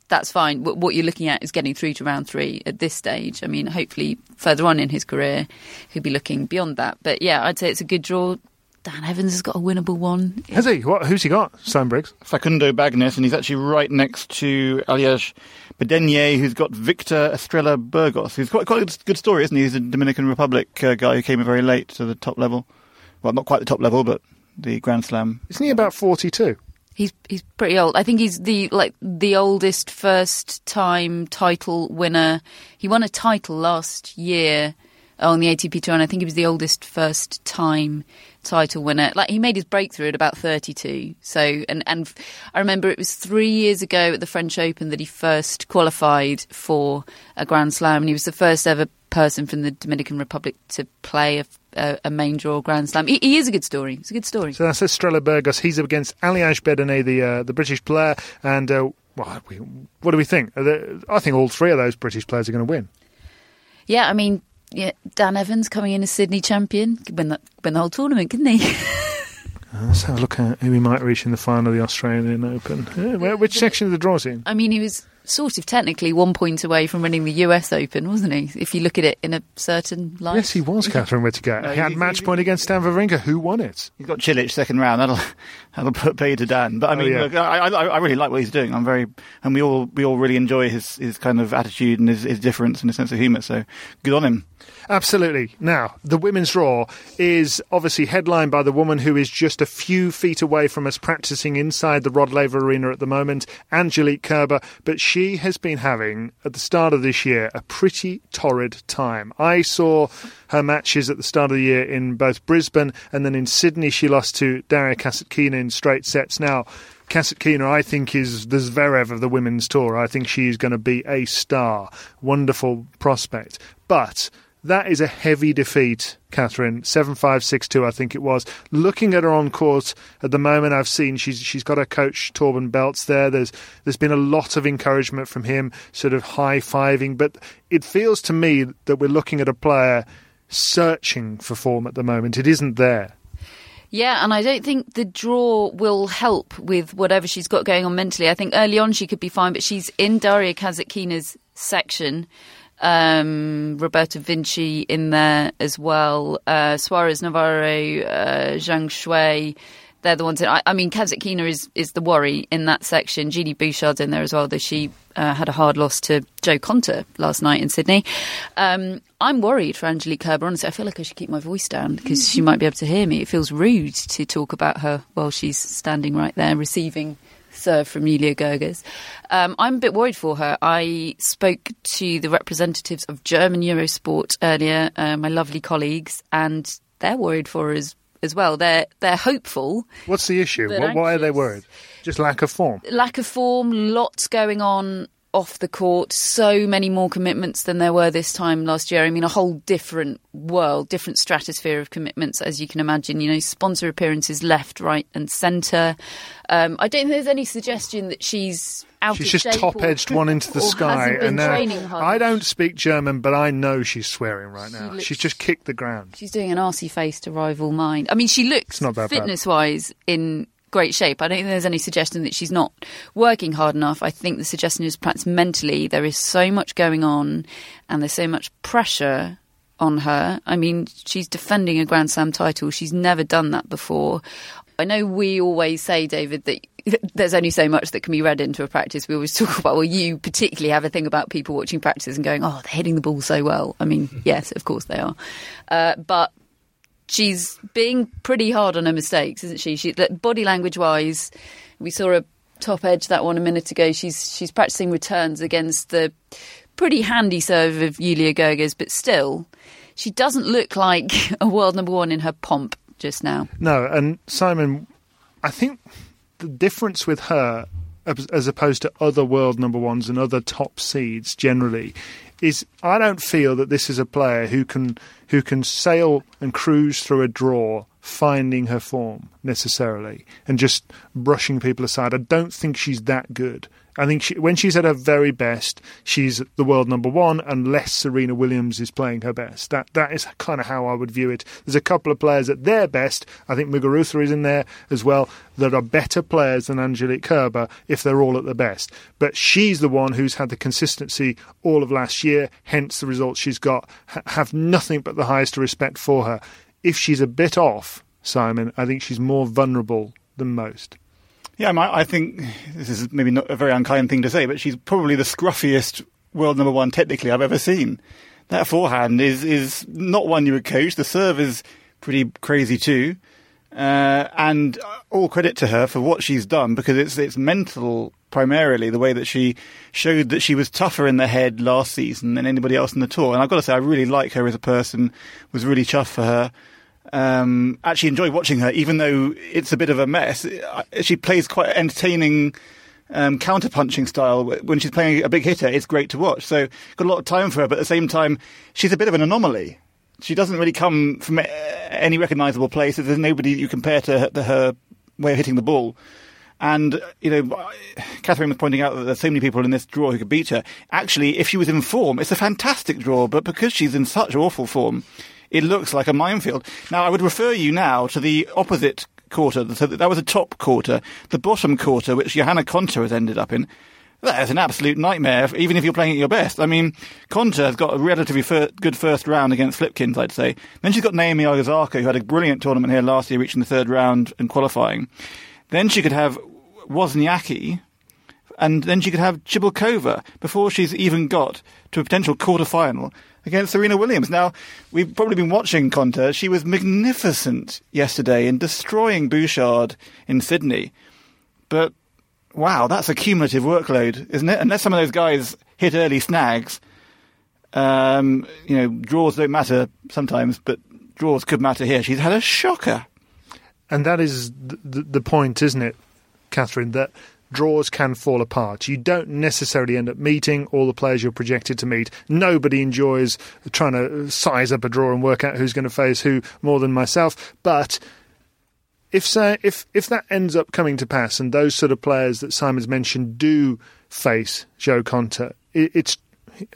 that's fine. What you're looking at is getting through to round three at this stage. I mean, hopefully further on in his career, he'll be looking beyond that. But yeah, I'd say it's a good draw. Dan Evans has got a winnable one. Has he? What, who's he got? Sam Briggs? Facundo Bagnis, and he's actually right next to Aljaz Bedene, who's got Victor Estrella Burgos. He's quite, quite a good story, isn't he? He's a Dominican Republic uh, guy who came very late to the top level. Well, not quite the top level, but the Grand Slam. Isn't he about 42? He's he's pretty old. I think he's the like the oldest first time title winner. He won a title last year on the ATP tour, and I think he was the oldest first time title winner. Like he made his breakthrough at about 32. So, and and I remember it was three years ago at the French Open that he first qualified for a Grand Slam, and he was the first ever person from the Dominican Republic to play a a, a main draw Grand Slam. He, he, is a good story. It's a good story. So that's Estrella Burgos. He's up against Aljaz Bedene, the uh, the British player, and uh, well, we, what do we think? I think all three of those British players are going to win. Yeah, I mean, yeah, Dan Evans coming in as Sydney champion, win the, win the whole tournament, couldn't he? Uh, let's have a look at who we might reach in the final of the Australian Open. Uh, which section of the draw is in? I mean, he was sort of technically one point away from winning the US Open, wasn't he? If you look at it in a certain light. Yes, he was, Catherine Whitaker. Uh, he had match point against Stan Wawrinka. Who won it? He's got Cilic second round. That'll that'll put pay to Dan. But I oh, mean, oh, yeah. look, I, I, I, really like what he's doing. I'm very, and we all we all really enjoy his his kind of attitude and his, his difference and his sense of humour. So good on him. Absolutely. Now, the women's draw is obviously headlined by the woman who is just a few feet away from us practicing inside the Rod Laver Arena at the moment, Angelique Kerber, but she has been having, at the start of this year, a pretty torrid time. I saw her matches at the start of the year in both Brisbane and then in Sydney. She lost to Daria Kasatkina in straight sets. Now, Kasatkina, I think, is the Zverev of the women's tour. I think she is going to be a star. Wonderful prospect. But that is a heavy defeat, Catherine. Seven five six two, I think it was. Looking at her on court at the moment, I've seen she's she's got her coach Torben Beltz there. There's there's been a lot of encouragement from him, sort of high fiving. But it feels to me that we're looking at a player searching for form at the moment. It isn't there. Yeah, and I don't think the draw will help with whatever she's got going on mentally. I think early on she could be fine, but she's in Daria Kasatkina's section um, Roberta Vinci in there as well, uh, Suarez Navarro, uh, Zhang Shuai. They're the ones. That, I, I, mean, Kasatkina is is the worry in that section. Genie Bouchard's in there as well, though she uh, had a hard loss to Jo Konta last night in Sydney. Um, I'm worried for Angelique Kerber. Honestly, I feel like I should keep my voice down because she might be able to hear me. It feels rude to talk about her while she's standing right there receiving serve from Julia Görges. Um, I'm a bit worried for her. I spoke to the representatives of German Eurosport earlier, uh, my lovely colleagues, and they're worried for her as, as well. They're they're hopeful. What's the issue? What, why are they worried? Just lack of form. Lack of form. Lots going on off the court, so many more commitments than there were this time last year. I mean, a whole different world, different stratosphere of commitments, as you can imagine. You know, sponsor appearances left, right, and centre. Um, I don't think there's any suggestion that she's out of shape. she's just top edged one into the sky. and uh, I don't speak German, but I know she's swearing right now. She she's just kicked the ground. She's doing an arsey face to rival mine. I mean, she looks fitness wise in great shape. I don't think there's any suggestion that she's not working hard enough. I think the suggestion is perhaps mentally there is so much going on and there's so much pressure on her. I mean, she's defending a Grand Slam title. She's never done that before. I know we always say, David, that there's only so much that can be read into a practice. We always talk about, well, you particularly have a thing about people watching practices and going, oh, they're hitting the ball so well. I mean, yes, of course they are. Uh, but she's being pretty hard on her mistakes, isn't she? She body language wise, we saw a top edge that one a minute ago. She's she's practicing returns against the pretty handy serve of Julia Görges, but still, she doesn't look like a world number one in her pomp just now. No, and Simon, I think the difference with her as opposed to other world number ones and other top seeds generally is I don't feel that this is a player who can who can sail and cruise through a draw finding her form necessarily and just brushing people aside. I don't think she's that good. I think she, when she's at her very best, she's the world number one, unless Serena Williams is playing her best. That that is kind of how I would view it. There's a couple of players at their best. I think Muguruza is in there as well. That are better players than Angelique Kerber if they're all at their best. But she's the one who's had the consistency all of last year. Hence the results she's got. have nothing but the highest respect for her. If she's a bit off, Simon, I think she's more vulnerable than most. Yeah, I think this is maybe not a very unkind thing to say, but she's probably the scruffiest world number one technically I've ever seen. That forehand is is not one you would coach. The serve is pretty crazy too, uh, and all credit to her for what she's done because it's it's mental primarily the way that she showed that she was tougher in the head last season than anybody else in the tour. And I've got to say, I really like her as a person. Was really chuffed for her um, actually enjoy watching her, even though it's a bit of a mess. She plays quite entertaining um, counter punching style. When she's playing a big hitter, it's great to watch. So got a lot of time for her, but at the same time, she's a bit of an anomaly she doesn't really come from any recognisable place. There's nobody you compare to her, to her way of hitting the ball. And, you know, Catherine was pointing out that there's so many people in this draw who could beat her. Actually, if she was in form, it's a fantastic draw, but because she's in such awful form, it looks like a minefield. Now, I would refer you now to the opposite quarter. So that was a top quarter. The bottom quarter, which Johanna Konta has ended up in, that is an absolute nightmare, even if you're playing at your best. I mean, Konta has got a relatively fir- good first round against Flipkens, I'd say. Then she's got Naomi Osaka, who had a brilliant tournament here last year, reaching the third round and qualifying. Then she could have Wozniacki, and then she could have Cibulkova before she's even got to a potential quarter final against Serena Williams. Now, we've probably been watching Konta. She was magnificent yesterday in destroying Bouchard in Sydney. But wow, that's a cumulative workload, isn't it? Unless some of those guys hit early snags, um, you know, draws don't matter sometimes, but draws could matter here. She's had a shocker. And that is the, the point, isn't it, Catherine? That draws can fall apart. You don't necessarily end up meeting all the players you're projected to meet. Nobody enjoys trying to size up a draw and work out who's going to face who more than myself. But if say, if if that ends up coming to pass, and those sort of players that Simon's mentioned do face Jo it, it's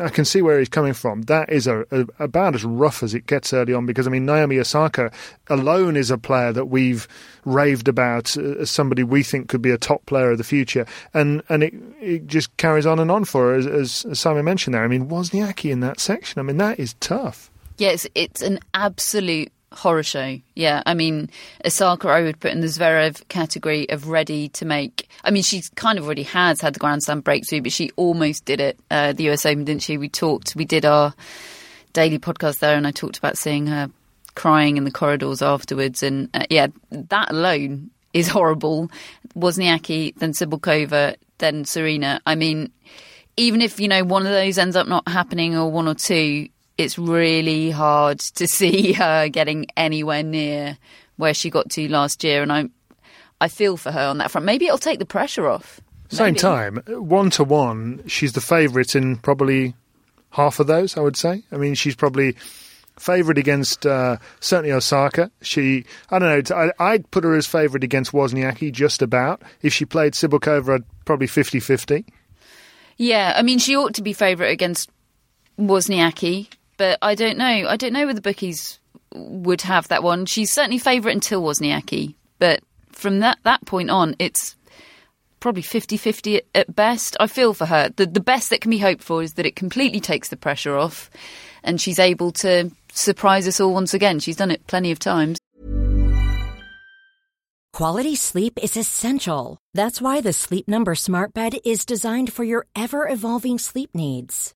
I can see where he's coming from. That is a, a, about as rough as it gets early on because I mean Naomi Osaka alone is a player that we've raved about uh, as somebody we think could be a top player of the future, and and it, it just carries on and on for her as, as, as Simon mentioned there. I mean Wozniacki in that section. I mean that is tough. Yes, it's an absolute horror show. Yeah, I mean, Osaka I would put in the Zverev category of ready to make. I mean, she kind of already has had the Grand Slam breakthrough, but she almost did it. Uh, the US Open, didn't she? We talked. We did our daily podcast there, and I talked about seeing her crying in the corridors afterwards. And uh, yeah, that alone is horrible. Wozniacki, then Cibulkova, then Serena. I mean, even if you know one of those ends up not happening, or one or two, it's really hard to see her getting anywhere near where she got to last year, and I, I feel for her on that front. Maybe it'll take the pressure off. Maybe. Same time, one to one, she's the favourite in probably half of those. I would say. I mean, she's probably favourite against uh, certainly Osaka. She, I don't know, I, would put her as favourite against Wozniacki just about. If she played Cibulkova, I'd probably 50 50. Yeah, I mean, she ought to be favourite against Wozniacki. But I don't know. I don't know whether the bookies would have that one. She's certainly favourite until Wozniacki. But from that, that point on, it's probably 50-50 at, at best. I feel for her. The, the best that can be hoped for is that it completely takes the pressure off and she's able to surprise us all once again. She's done it plenty of times. Quality sleep is essential. That's why the Sleep Number Smart Bed is designed for your ever-evolving sleep needs.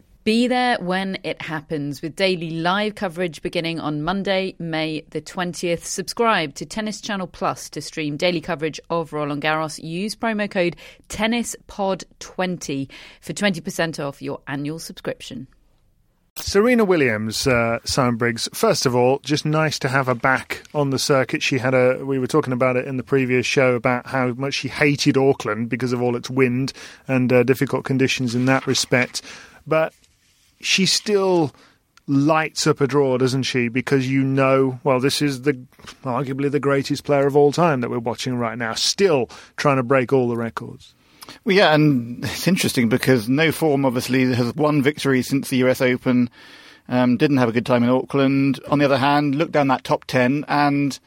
Be there when it happens with daily live coverage beginning on Monday, May the 20th. Subscribe to Tennis Channel Plus to stream daily coverage of Roland Garros. Use promo code TennisPod20 for 20% off your annual subscription. Serena Williams, uh, Simon Briggs. First of all, just nice to have her back on the circuit. She had a. We were talking about it in the previous show about how much she hated Auckland because of all its wind and uh, difficult conditions in that respect. But she still lights up a draw, doesn't she? Because you know, well, this is the arguably the greatest player of all time that we're watching right now, still trying to break all the records. Well, yeah, and it's interesting because no form obviously has won victory since the US Open. Um, didn't have a good time in Auckland. On the other hand, look down that top 10 and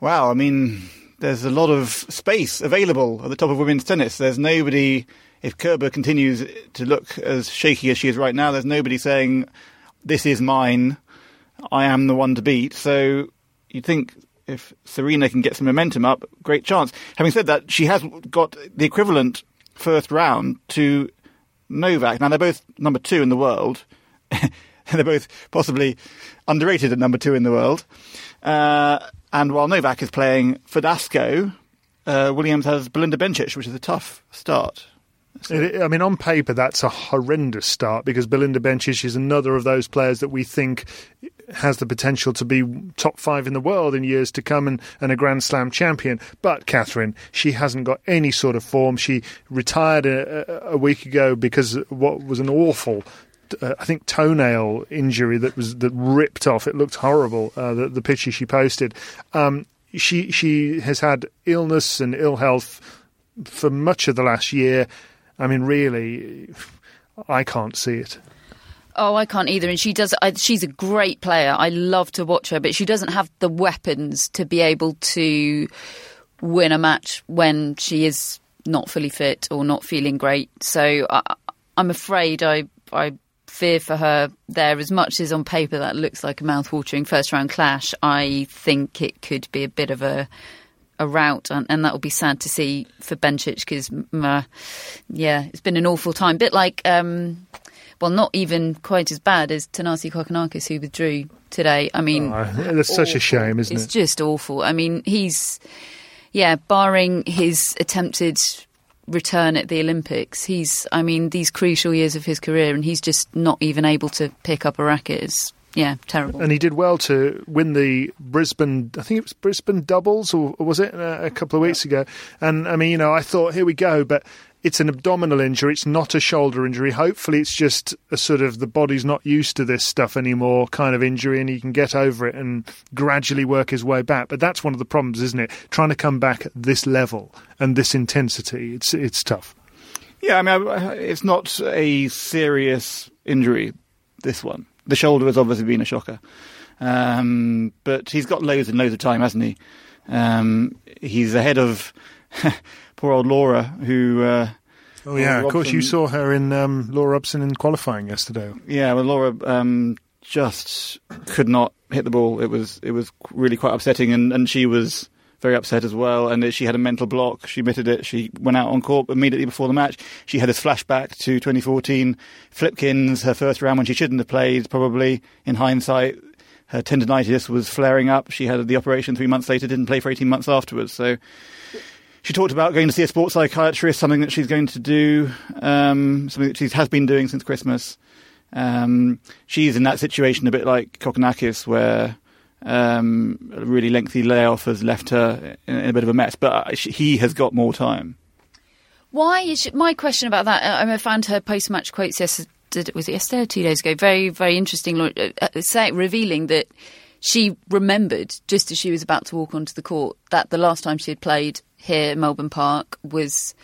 wow, I mean, there's a lot of space available at the top of women's tennis. There's nobody, if Kerber continues to look as shaky as she is right now, there's nobody saying, this is mine, I am the one to beat. So you'd think if Serena can get some momentum up, great chance. Having said that, she has got the equivalent first round to Novak. Now they're both number two in the world. they're both possibly underrated at number two in the world. Uh, and while Novak is playing Verdasco, uh, Williams has Belinda Bencic, which is a tough start. It, I mean, on paper, that's a horrendous start because Belinda Bencic is another of those players that we think has the potential to be top five in the world in years to come and, and a Grand Slam champion. But Catherine, she hasn't got any sort of form. She retired a, a week ago because what was an awful uh, I think toenail injury that was that ripped off. It looked horrible. Uh, the, the picture she posted. Um, she she has had illness and ill health for much of the last year. I mean, really, I can't see it. Oh, I can't either. And she does. I, she's a great player. I love to watch her, but she doesn't have the weapons to be able to win a match when she is not fully fit or not feeling great. So I, I'm afraid I I fear for her there. As much as on paper that looks like a mouth-watering first-round clash, I think it could be a bit of a a rout, and, and that will be sad to see for Bencic because, uh, yeah, it's been an awful time. Bit like, um, well, not even quite as bad as Thanasi Kokkinakis, who withdrew today. I mean, oh, that's such a shame, isn't it's it? It's just awful. I mean, he's, yeah, barring his attempted return at the Olympics, he's, I mean, these crucial years of his career, and he's just not even able to pick up a racket. It's, yeah, terrible. And he did well to win the Brisbane, I think it was Brisbane doubles, or, was it uh, a couple of weeks ago? And I mean, you know, I thought, here we go, but it's an abdominal injury. It's not a shoulder injury. Hopefully, it's just a sort of the body's not used to this stuff anymore kind of injury, and he can get over it and gradually work his way back. But that's one of the problems, isn't it? Trying to come back at this level and this intensity. It's it's tough. Yeah, I mean, it's not a serious injury. This one, the shoulder has obviously been a shocker, um, but he's got loads and loads of time, hasn't he? Um, he's ahead of poor old Laura, who. Uh, oh yeah, Laura of course. You saw her in um, Laura Robson in qualifying yesterday. Yeah, well, Laura um, just could not hit the ball. It was it was really quite upsetting, and, and she was very upset as well. And she had a mental block. She admitted it. She went out on court immediately before the match. She had this flashback to 2014 Flipkens, her first round when she shouldn't have played. Probably in hindsight, her tendonitis was flaring up. She had the operation three months later. Didn't play for 18 months afterwards. So she talked about going to see a sports psychiatrist, something that she's going to do, um, something that she has been doing since Christmas. Um, she's in that situation a bit like Kokkinakis, where um, a really lengthy layoff has left her in, in a bit of a mess. But uh, he has got more time. Why is she, my question about that? I found her post-match quotes yesterday. Was it yesterday or two days ago? Very, very interesting. Uh, uh, say, revealing that she remembered just as she was about to walk onto the court that the last time she had played here, Melbourne Park, was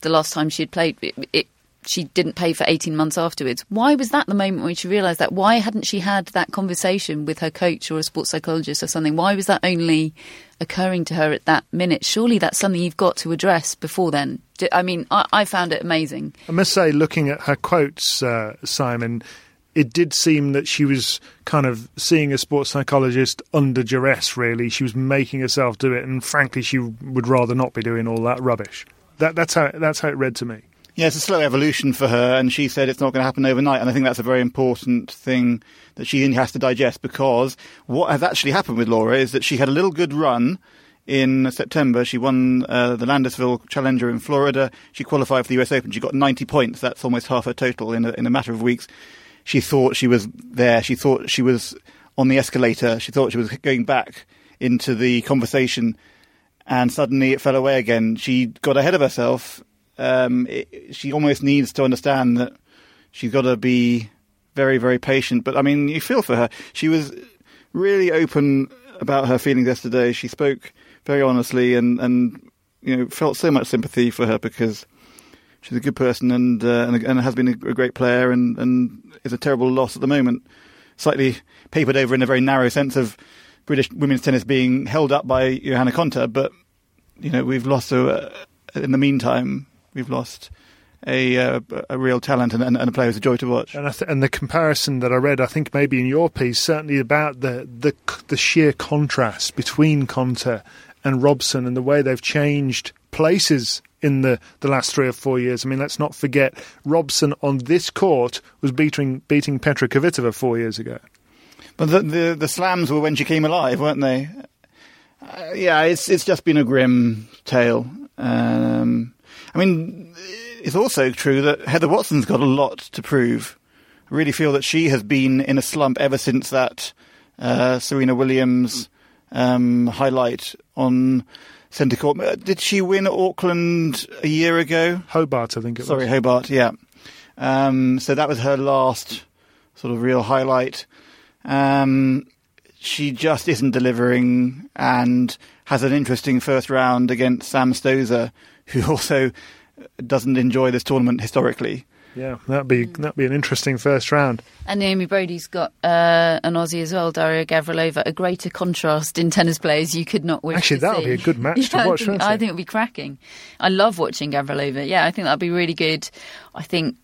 the last time she had played. It, it, she didn't pay for 18 months afterwards. Why was that the moment when she realised that? Why hadn't she had that conversation with her coach or a sports psychologist or something? Why was that only occurring to her at that minute? Surely that's something you've got to address before then. I mean, I, I found it amazing. I must say, looking at her quotes, uh, Simon, it did seem that she was kind of seeing a sports psychologist under duress, really. She was making herself do it, and frankly, she would rather not be doing all that rubbish. That, that's, how, that's how it read to me. Yeah, it's a slow evolution for her, and she said it's not going to happen overnight. And I think that's a very important thing that she has to digest because what has actually happened with Laura is that she had a little good run in September. She won uh, the Landisville Challenger in Florida. She qualified for the US Open. She got 90 points. That's almost half her total in a, in a matter of weeks. She thought she was there. She thought she was on the escalator. She thought she was going back into the conversation, and suddenly it fell away again. She got ahead of herself um, it, she almost needs to understand that she's got to be very, very patient. But I mean, you feel for her. She was really open about her feelings yesterday. She spoke very honestly and, and you know, felt so much sympathy for her because she's a good person and uh, and, and, has been a, great player and, and is a terrible loss at the moment. Slightly papered over in a very narrow sense of British women's tennis being held up by Johanna Konta, but you know we've lost her uh, in the meantime we've lost a uh, a real talent and, and, and, a player who's a joy to watch. And, th- and, the comparison that I read, I think maybe in your piece, certainly about the the, the sheer contrast between Konta and Robson and the way they've changed places in the, the last three or four years. I mean, let's not forget Robson on this court was beating beating Petra Kvitova four years ago. But the, the, the slams were when she came alive, weren't they? Uh, yeah, it's it's just been a grim tale. Um, I mean, it's also true that Heather Watson's got a lot to prove. I really feel that she has been in a slump ever since that uh, Serena Williams um, highlight on centre court. Uh, did she win Auckland a year ago? Hobart, I think it Sorry, was. Sorry, Hobart, yeah. Um, so that was her last sort of real highlight. Um, she just isn't delivering and has an interesting first round against Sam Stosur, who also doesn't enjoy this tournament historically. Yeah, that'd be that'd be an interesting first round. And Naomi Broady's got uh, an Aussie as well, Daria Gavrilova. A greater contrast in tennis players you could not wish. Actually, that would be a good match yeah, to watch. I think, I think it would be cracking. I love watching Gavrilova. Yeah, I think that'd be really good. I think,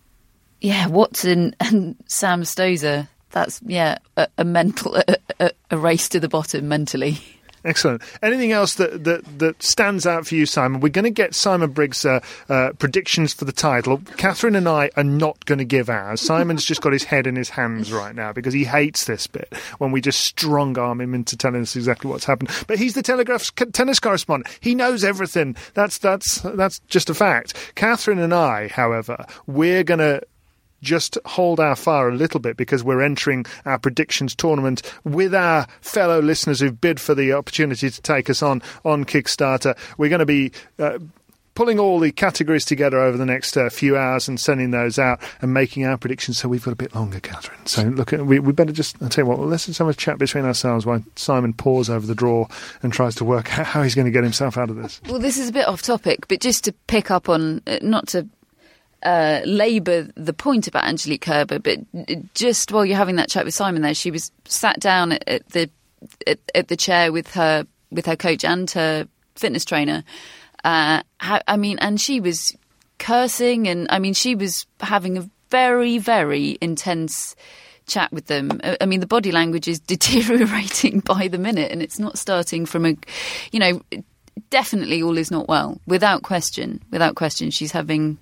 yeah, Watson and Sam Stosur. That's yeah, a, a mental a, a race to the bottom mentally. Excellent. Anything else that, that, that stands out for you, Simon? We're going to get Simon Briggs' uh, uh, predictions for the title. Catherine and I are not going to give ours. Simon's just got his head in his hands right now because he hates this bit when we just strong arm him into telling us exactly what's happened. But he's the Telegraph's tennis correspondent. He knows everything. That's that's that's just a fact. Catherine and I, however, we're going to just hold our fire a little bit because we're entering our predictions tournament with our fellow listeners who've bid for the opportunity to take us on on Kickstarter. We're going to be. Uh, pulling all the categories together over the next uh, few hours and sending those out and making our predictions. So we've got a bit longer, Catherine. So look, we, we better just I'll tell you what. Well, let's just have a chat between ourselves while Simon pores over the draw and tries to work out how he's going to get himself out of this. Well, this is a bit off topic, but just to pick up on, uh, not to uh, labour the point about Angelique Kerber, but just while you're having that chat with Simon, there, she was sat down at, at the at, at, the chair with her with her coach and her fitness trainer. Uh, I mean, and she was cursing, and I mean, she was having a very, very intense chat with them. I mean, the body language is deteriorating by the minute, and it's not starting from a, you know, definitely all is not well, without question. Without question, she's having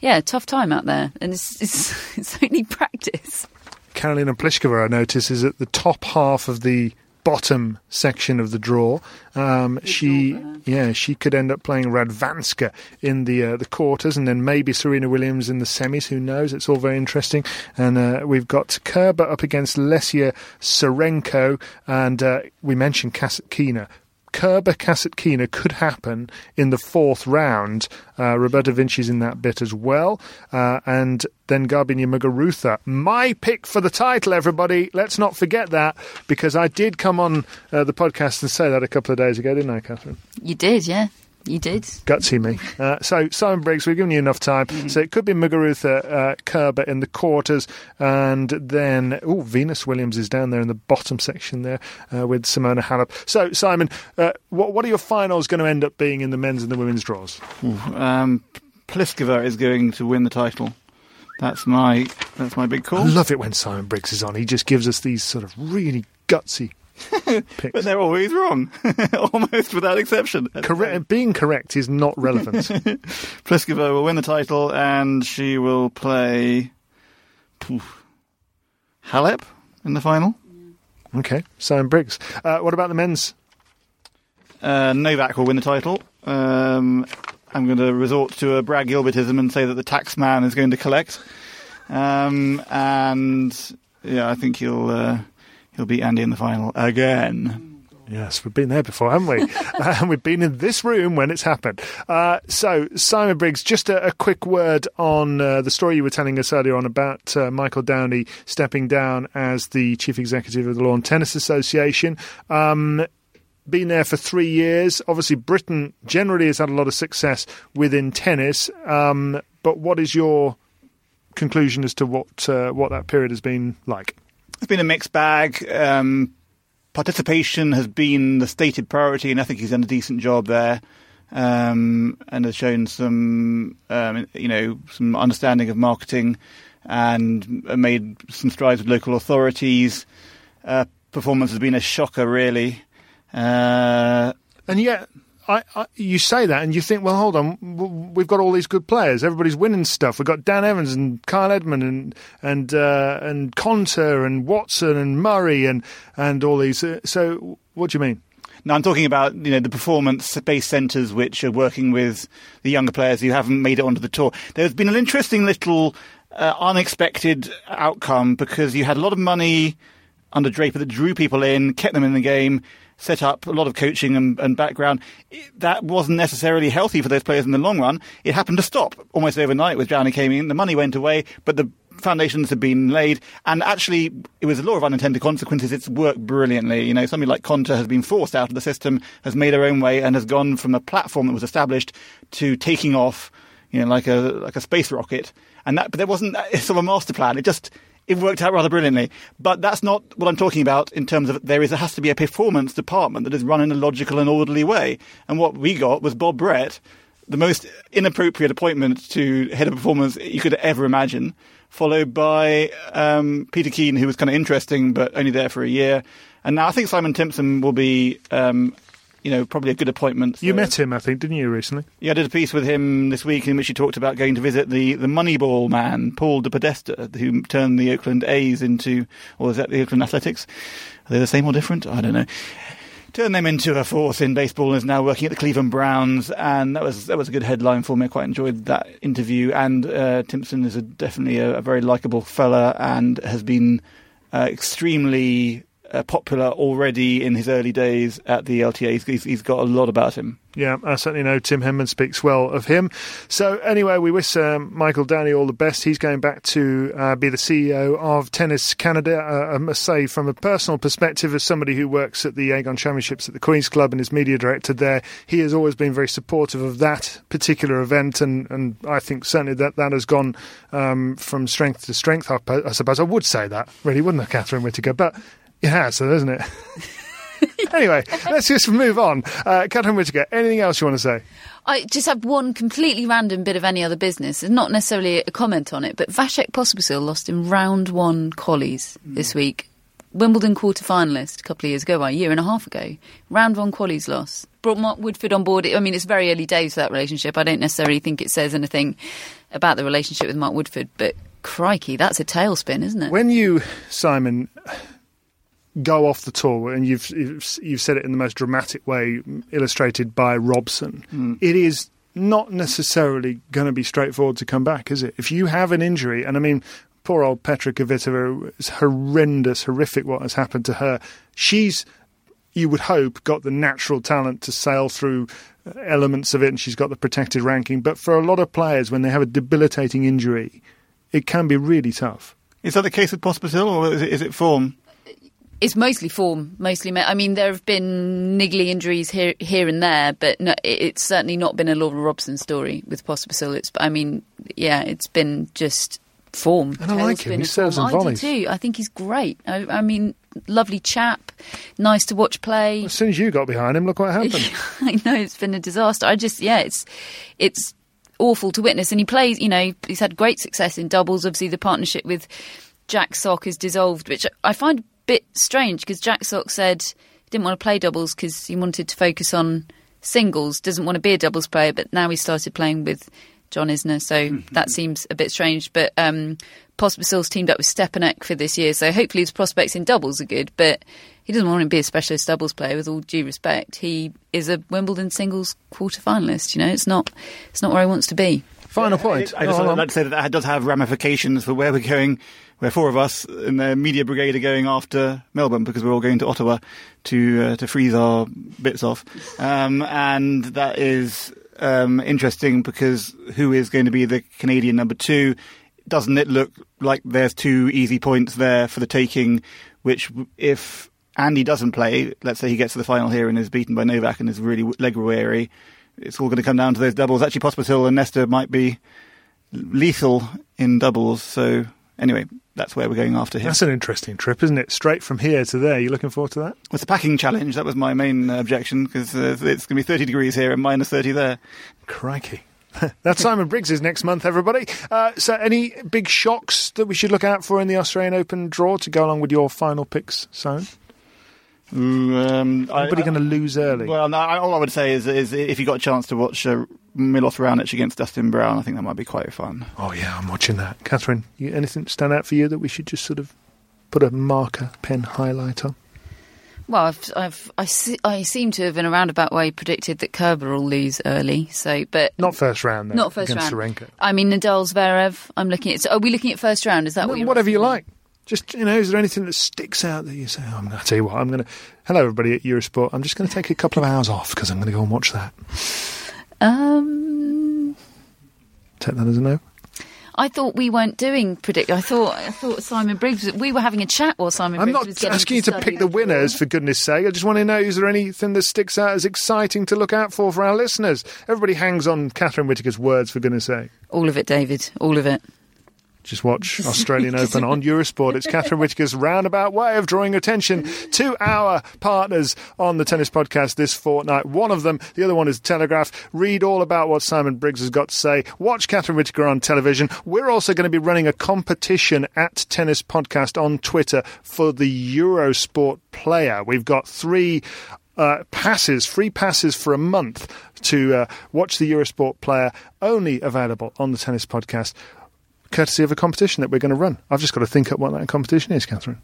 yeah, tough time out there, and it's it's, it's only practice. Karolina Pliskova, I notice, is at the top half of the bottom section of the draw. Um, she, yeah, she could end up playing Radwanska in the uh, the quarters, and then maybe Serena Williams in the semis. Who knows? It's all very interesting. And uh, we've got Kerber up against Lesia Tsurenko, and uh, we mentioned Kasatkina. Kerber Kasatkina could happen in the fourth round. Uh, Roberta Vinci's in that bit as well. Uh, and then Garbiñe Muguruza. My pick for the title, everybody. Let's not forget that because I did come on uh, the podcast and say that a couple of days ago, didn't I, Catherine? You did, yeah. You did. Gutsy me. Uh, so, Simon Briggs, we've given you enough time. Mm-hmm. So, it could be Muguruza uh, Kerber in the quarters. And then, oh, Venus Williams is down there in the bottom section there uh, with Simona Halep. So, Simon, uh, what, what are your finals going to end up being in the men's and the women's draws? Um, Pliskova is going to win the title. That's my that's my big call. I love it when Simon Briggs is on. He just gives us these sort of really gutsy But they're always wrong, almost without exception. Correct, being correct is not relevant. Pliskova will win the title, and she will play poof, Halep in the final. okay, Simon Briggs. Uh, what about the men's? Uh, Novak will win the title. Um, I'm going to resort to a Brad Gilbertism and say that the tax man is going to collect. Um, and yeah, I think he'll uh, he'll beat Andy in the final again. Yes, we've been there before, haven't we? and we've been in this room when it's happened. Uh, so, Simon Briggs, just a, a quick word on uh, the story you were telling us earlier on about uh, Michael Downey stepping down as the chief executive of the Lawn Tennis Association. Um, been there for three years. Obviously, Britain generally has had a lot of success within tennis. Um, but what is your conclusion as to what uh, what that period has been like? It's been a mixed bag. Um, participation has been the stated priority, and I think he's done a decent job there, um, and has shown some, um, you know, some understanding of marketing, and made some strides with local authorities. Uh, performance has been a shocker, really. Uh, And yet, I, I, you say that, and you think, well, hold on, we've got all these good players. Everybody's winning stuff. We've got Dan Evans and Kyle Edmund and and uh, and Konta and Watson and Murray and and all these. Uh, so, what do you mean? No, I'm talking about you know the performance-based centres which are working with the younger players who haven't made it onto the tour. There's been an interesting little uh, unexpected outcome because you had a lot of money under Draper that drew people in, kept them in the game, set up a lot of coaching and, and background. That wasn't necessarily healthy for those players in the long run. It happened to stop almost overnight with Downey came in. The money went away, but the foundations had been laid, and actually, it was a law of unintended consequences. It's worked brilliantly. You know, somebody like Konta has been forced out of the system, has made her own way, and has gone from a platform that was established to taking off, you know, like a like a space rocket. And that, but there wasn't sort of a master plan. It just it worked out rather brilliantly. But that's not what I'm talking about in terms of there is there has to be a performance department that is run in a logical and orderly way. And what we got was Bob Brett, the most inappropriate appointment to head of performance you could ever imagine, followed by um, Peter Keane, who was kind of interesting but only there for a year. And now I think Simon Timson will be, um, you know, probably a good appointment. You met him, I think, didn't you, recently? yeah, I did a piece with him this week in which he talked about going to visit the, the Moneyball man, Paul DePodesta, who turned the Oakland A's into, or is that the Oakland Athletics? Are they the same or different? I don't know. Turned them into a force in baseball and is now working at the Cleveland Browns, and that was that was a good headline for me. I quite enjoyed that interview. And uh, Timson is a, definitely a, a very likable fella and has been uh, extremely uh, popular already in his early days at the LTA. He's, he's, got a lot about him. Yeah, I certainly know Tim Henman speaks well of him. So, anyway, we wish um, Michael Downey all the best. He's going back to uh, be the CEO of Tennis Canada. Uh, I must say, from a personal perspective, as somebody who works at the Aegon Championships at the Queen's Club and is media director there, he has always been very supportive of that particular event. And, and I think certainly that that has gone um, from strength to strength, I, I suppose. I would say that, really, wouldn't I, Catherine Whitaker? But it has, so isn't it? anyway, let's just move on. Uh, Catherine Whitaker, anything else you want to say? I just have one completely random bit of any other business, and not necessarily a comment on it, but Vasek Pospisil lost in round one qualies this week. Wimbledon quarter finalist a couple of years ago, well, a year and a half ago. Round one qualies loss. Brought Mark Woodforde on board. I mean, it's very early days for that relationship. I don't necessarily think it says anything about the relationship with Mark Woodforde, but crikey, that's a tailspin, isn't it? When you, Simon, go off the tour, and you've you've, you've said it in the most dramatic way, illustrated by Robson, it is not necessarily going to be straightforward to come back, is it? If you have an injury, and I mean, poor old Petra Kvitova, it's horrendous, horrific what has happened to her. She's, you would hope, got the natural talent to sail through uh, elements of it, and she's got the protected ranking. But for a lot of players, when they have a debilitating injury, it can be really tough. Is that the case with Pospisil, or is it, is it form? It's mostly form, mostly. I mean, there have been niggly injuries here, here and there, but no, it's certainly not been a Laura Robson story with Pospisil. It's, I mean, yeah, it's been just form. And I like him. He serves form. in I do too. I think he's great. I, I mean, lovely chap, nice to watch play. As soon as you got behind him, look what happened. I know it's been a disaster. I just, yeah, it's it's awful to witness. And he plays, you know, he's had great success in doubles. Obviously, the partnership with Jack Sock is dissolved, which I find bit strange because Jack Sock said he didn't want to play doubles because he wanted to focus on singles, doesn't want to be a doubles player, but now he started playing with John Isner, so Mm-hmm. that seems a bit strange. But um, Pospisil's teamed up with Stepanek for this year, so hopefully his prospects in doubles are good. But he doesn't want to be a specialist doubles player. With all due respect, he is a Wimbledon singles quarter finalist. You know, it's not it's not where he wants to be. Final point. I just Oh, like to say that that does have ramifications for where we're going, where four of us in the media brigade are going after Melbourne because we're all going to Ottawa to uh, to freeze our bits off, um, and that is um, interesting because who is going to be the Canadian number two? Doesn't it look like there's two easy points there for the taking? Which, if Andy doesn't play, let's say he gets to the final here and is beaten by Novak and is really leg weary, it's all going to come down to those doubles. Actually, Pospisil and Nestor might be lethal in doubles. So anyway, that's where we're going after here. That's an interesting trip, isn't it? Straight from here to there. You looking forward to that? It's a packing challenge. That was my main uh, objection because uh, it's going to be 30 degrees here and minus 30 there. Crikey. That's Simon Briggs's next month, everybody. Uh, so, any big shocks that we should look out for in the Australian Open draw to go along with your final picks, Simon? Um, I- Anybody going to lose early? Well, no, I- all I would say is, is if you got a chance to watch uh, Milos Raonic against Dustin Brown, I think that might be quite fun. oh, yeah, I'm watching that. Catherine, you, anything stand out for you that we should just sort of put a marker, pen highlight on? Well, I've, I've, I, se- I seem to have in a roundabout way predicted that Kerber will lose early. So, but Not first round, though. not first against round. Serenka. I mean, Nadal Zverev. I'm looking at. So are we looking at first round? Is that what you're Whatever you asking me? like. Just, you know, is there anything that sticks out that you say, oh, I'm going to tell you what, I'm going to. Hello, everybody at Eurosport. I'm just going to take a couple of hours off because I'm going to go and watch that. Um, Take that as a no. I thought we weren't doing predict. I thought I thought Simon Briggs. We were having a chat while Simon. I'm Briggs not was getting asking you to pick the winners, for goodness sake. I just want to know is there anything that sticks out as exciting to look out for for our listeners? Everybody hangs on Catherine Whitaker's words, for goodness sake. All of it, David. All of it. Just watch Australian Open on Eurosport. It's Catherine Whitaker's roundabout way of drawing attention to our partners on the tennis podcast this fortnight. One of them, the other one is Telegraph. Read all about what Simon Briggs has got to say. Watch Catherine Whitaker on television. We're also going to be running a competition at Tennis Podcast on Twitter for the Eurosport player. We've got three uh, passes, free passes for a month to uh, watch the Eurosport player, only available on the Tennis Podcast, courtesy of a competition that we're going to run. I've just got to think up what that competition is, Catherine.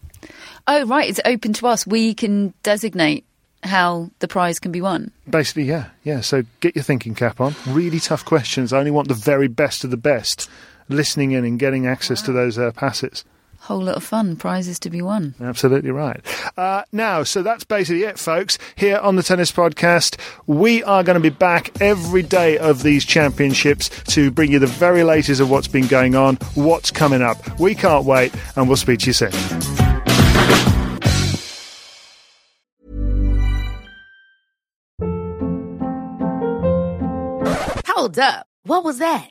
Oh, right. It's open to us. We can designate how the prize can be won. Basically, yeah, yeah. So get your thinking cap on. Really tough questions. I only want the very best of the best listening in and getting access to those uh, passes. Whole lot of fun. Prizes to be won. Absolutely right. Uh, now, so that's basically it, folks. Here on the Tennis Podcast, we are going to be back every day of these championships to bring you the very latest of what's been going on, what's coming up. We can't wait, and we'll speak to you soon. Hold up. What was that?